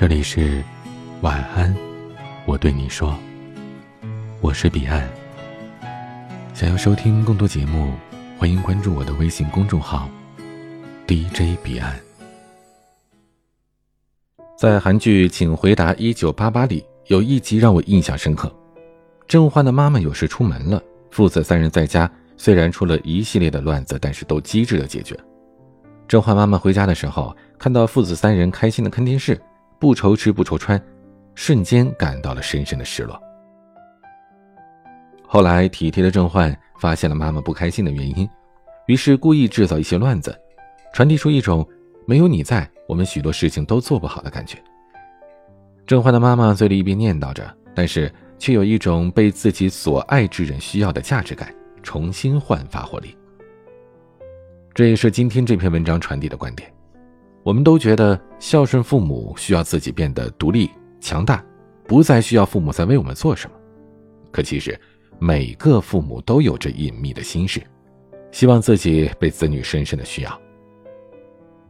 这里是晚安，我对你说，我是彼岸。想要收听更多节目，欢迎关注我的微信公众号 DJ 彼岸。在韩剧《请回答一九八八》里，有一集让我印象深刻。郑焕的妈妈有事出门了，父子三人在家，虽然出了一系列的乱子，但是都机智的解决。郑焕妈妈回家的时候，看到父子三人开心的看电视，不愁吃不愁穿，瞬间感到了深深的失落。后来，体贴的郑焕发现了妈妈不开心的原因，于是故意制造一些乱子，传递出一种没有你在，我们许多事情都做不好的感觉。郑焕的妈妈嘴里一边念叨着，但是却有一种被自己所爱之人需要的价值感，重新焕发活力。这也是今天这篇文章传递的观点。我们都觉得孝顺父母需要自己变得独立强大，不再需要父母在为我们做什么。可其实，每个父母都有着隐秘的心事，希望自己被子女深深的需要。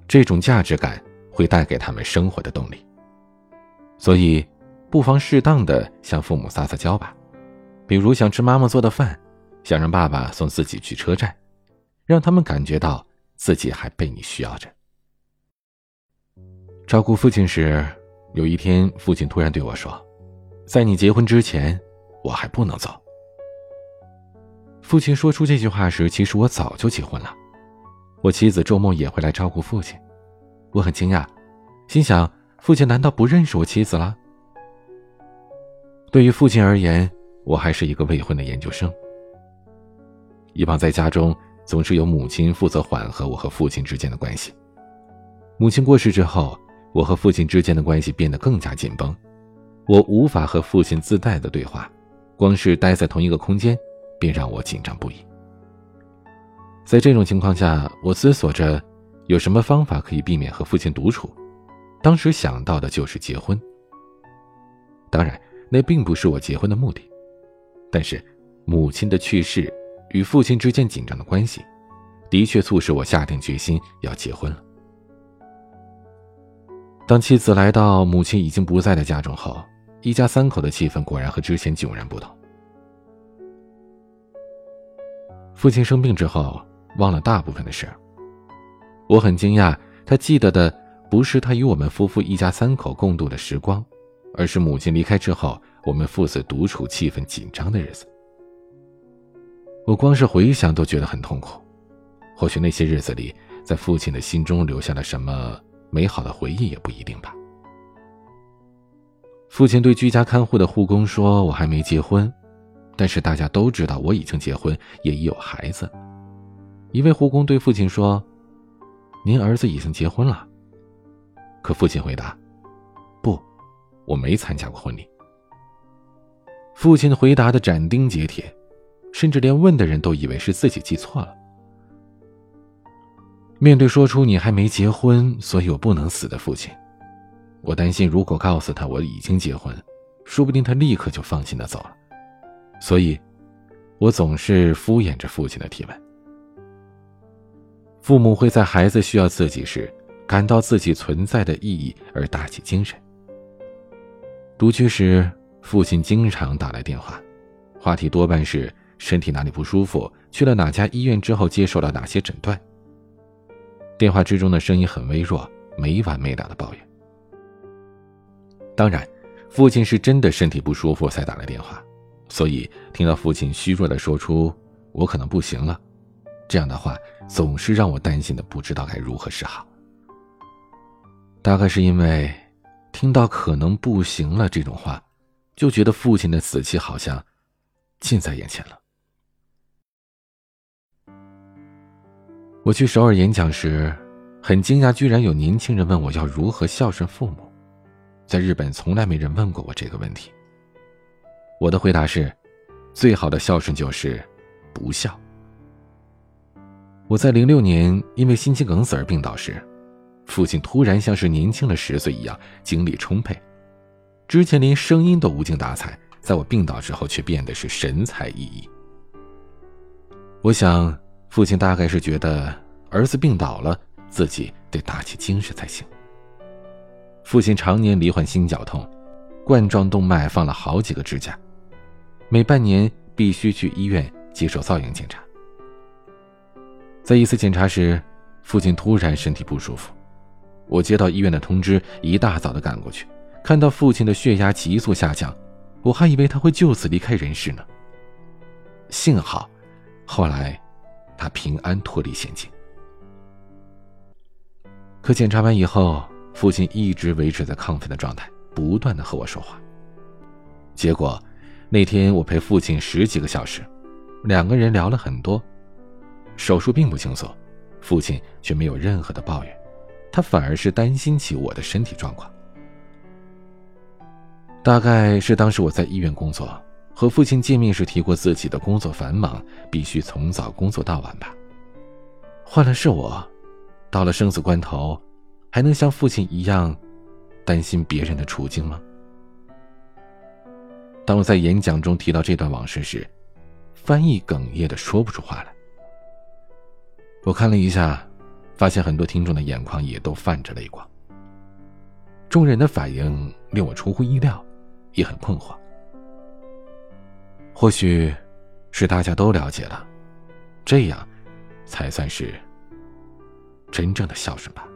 这种价值感会带给他们生活的动力。所以，不妨适当的向父母撒撒娇吧，比如想吃妈妈做的饭，想让爸爸送自己去车站。让他们感觉到自己还被你需要着。照顾父亲时，有一天，父亲突然对我说：“在你结婚之前，我还不能走。”父亲说出这句话时，其实我早就结婚了。我妻子周末也会来照顾父亲，我很惊讶，心想：父亲难道不认识我妻子了？对于父亲而言，我还是一个未婚的研究生。一旁在家中。总是由母亲负责缓和我和父亲之间的关系。母亲过世之后，我和父亲之间的关系变得更加紧绷。我无法和父亲自带的对话，光是待在同一个空间，便让我紧张不已。在这种情况下，我思索着有什么方法可以避免和父亲独处。当时想到的就是结婚。当然，那并不是我结婚的目的，但是母亲的去世。与父亲之间紧张的关系，的确促使我下定决心要结婚了。当妻子来到母亲已经不在的家中后，一家三口的气氛果然和之前迥然不同。父亲生病之后，忘了大部分的事。我很惊讶，他记得的不是他与我们夫妇一家三口共度的时光，而是母亲离开之后，我们父子独处、气氛紧张的日子。我光是回想都觉得很痛苦，或许那些日子里，在父亲的心中留下了什么美好的回忆也不一定吧。父亲对居家看护的护工说：“我还没结婚，但是大家都知道我已经结婚，也已有孩子。”一位护工对父亲说：“您儿子已经结婚了。”可父亲回答：“不，我没参加过婚礼。”父亲回答的斩钉截铁。甚至连问的人都以为是自己记错了。面对说出你还没结婚，所以我不能死的父亲，我担心如果告诉他我已经结婚，说不定他立刻就放心的走了。所以，我总是敷衍着父亲的提问。父母会在孩子需要自己时，感到自己存在的意义而打起精神。独居时，父亲经常打来电话，话题多半是。身体哪里不舒服？去了哪家医院之后接受了哪些诊断？电话之中的声音很微弱，没完没了的抱怨。当然，父亲是真的身体不舒服才打来电话，所以听到父亲虚弱的说出“我可能不行了”，这样的话总是让我担心的不知道该如何是好。大概是因为听到“可能不行了”这种话，就觉得父亲的死期好像近在眼前了。我去首尔演讲时，很惊讶，居然有年轻人问我要如何孝顺父母。在日本，从来没人问过我这个问题。我的回答是：最好的孝顺就是不孝。我在零六年因为心肌梗死而病倒时，父亲突然像是年轻了十岁一样，精力充沛。之前连声音都无精打采，在我病倒之后却变得是神采奕奕。我想。父亲大概是觉得儿子病倒了，自己得打起精神才行。父亲常年罹患心绞痛，冠状动脉放了好几个支架，每半年必须去医院接受造影检查。在一次检查时，父亲突然身体不舒服，我接到医院的通知，一大早的赶过去，看到父亲的血压急速下降，我还以为他会就此离开人世呢。幸好，后来他平安脱离险境。可检查完以后，父亲一直维持在亢奋的状态，不断的和我说话。结果，那天我陪父亲十几个小时，两个人聊了很多。手术并不轻松，父亲却没有任何的抱怨，他反而是担心起我的身体状况。大概是当时我在医院工作，和父亲见面时提过自己的工作繁忙，必须从早工作到晚吧。换了是我。到了生死关头，还能像父亲一样担心别人的处境吗？当我在演讲中提到这段往事时，翻译哽咽的说不出话来。我看了一下，发现很多听众的眼眶也都泛着泪光。众人的反应令我出乎意料，也很困惑。或许，是大家都了解了，这样，才算是。真正的孝顺吧。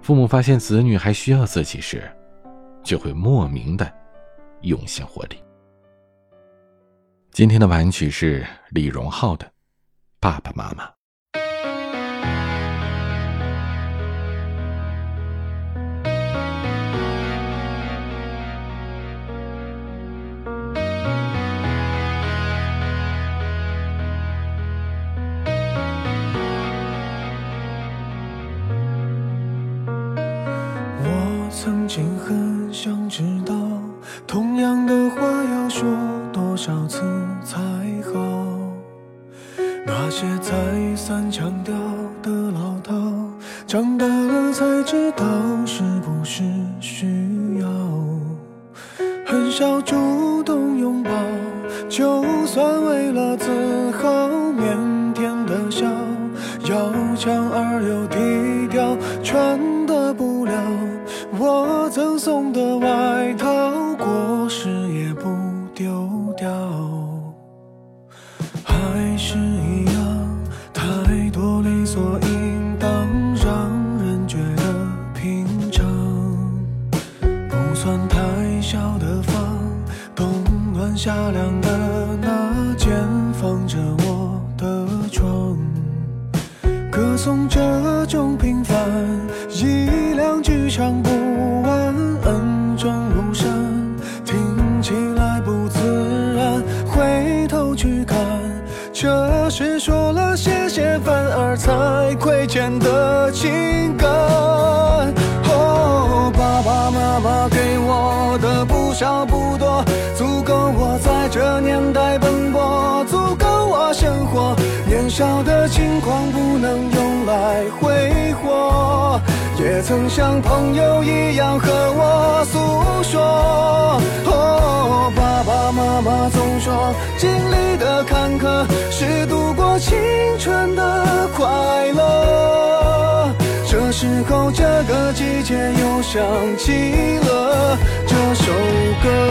父母发现子女还需要自己时，就会莫名的涌现活力。今天的晚曲是李荣浩的《爸爸妈妈》。些再三强调的老套，长大了才知道是不是需要。很少主动拥抱，就算为了自豪，腼腆的笑，要强而又低调，穿的不了。我赠送的外套，的那间放着我的床歌颂这种平凡一两句唱不完恩重如山。听起来不自然回头去看这是说了谢谢反而才亏欠的情感。少不多，足够我在这年代奔波，足够我生活。年少的轻狂不能用来挥霍，也曾像朋友一样和我诉说。哦，爸爸妈妈总说，经历的坎坷是度过。青春的快乐，这时候这个季节又想起了首歌。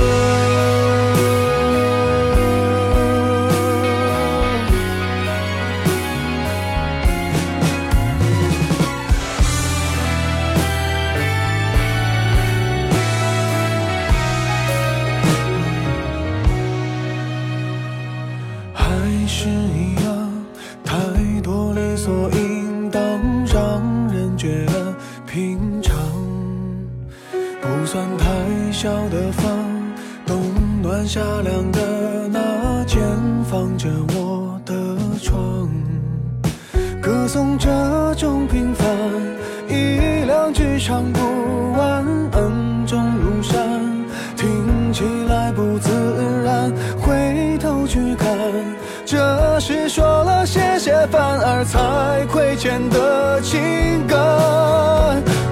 算太小的房，冬暖夏凉的那间，放着我的床，歌颂这种平凡，一两句唱不这是说了谢谢，反而才亏欠的情感。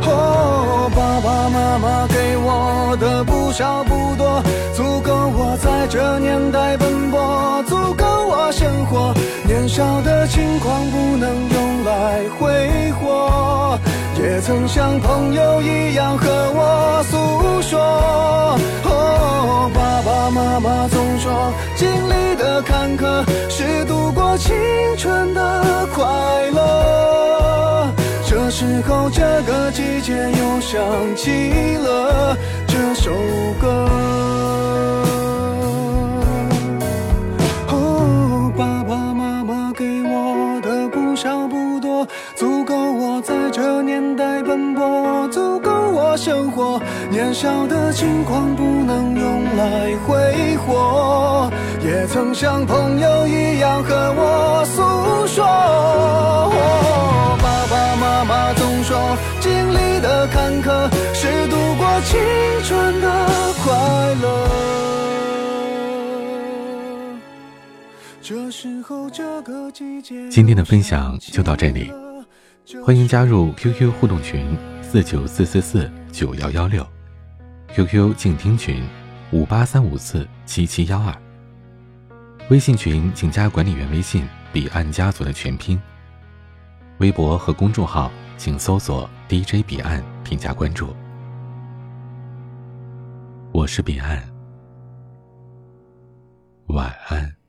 哦，爸爸妈妈给我的不少不多，足够我在这年代奔波，足够我生活。年少的轻狂不能用来挥霍，也曾像朋友一样和我诉说。妈妈总说经历的坎坷是度过青春的快乐，这时候这个季节又想起了这首歌。哦，爸爸妈妈给我的不少不多，足够我在这年代奔波，足够我生活，年少的轻狂不能用。来挥霍，也曾像朋友一样和我诉说。爸爸妈妈总说，经历的坎坷是度过青春的快乐。这时候，这个季节。今天的分享就到这里，欢迎加入 QQ 互动群四九四四四。九幺幺六，QQ 静听群五八三五四七七幺二，微信群请加管理员微信彼岸家族的全拼。微博和公众号请搜索 DJ 彼岸添加关注。我是彼岸，晚安。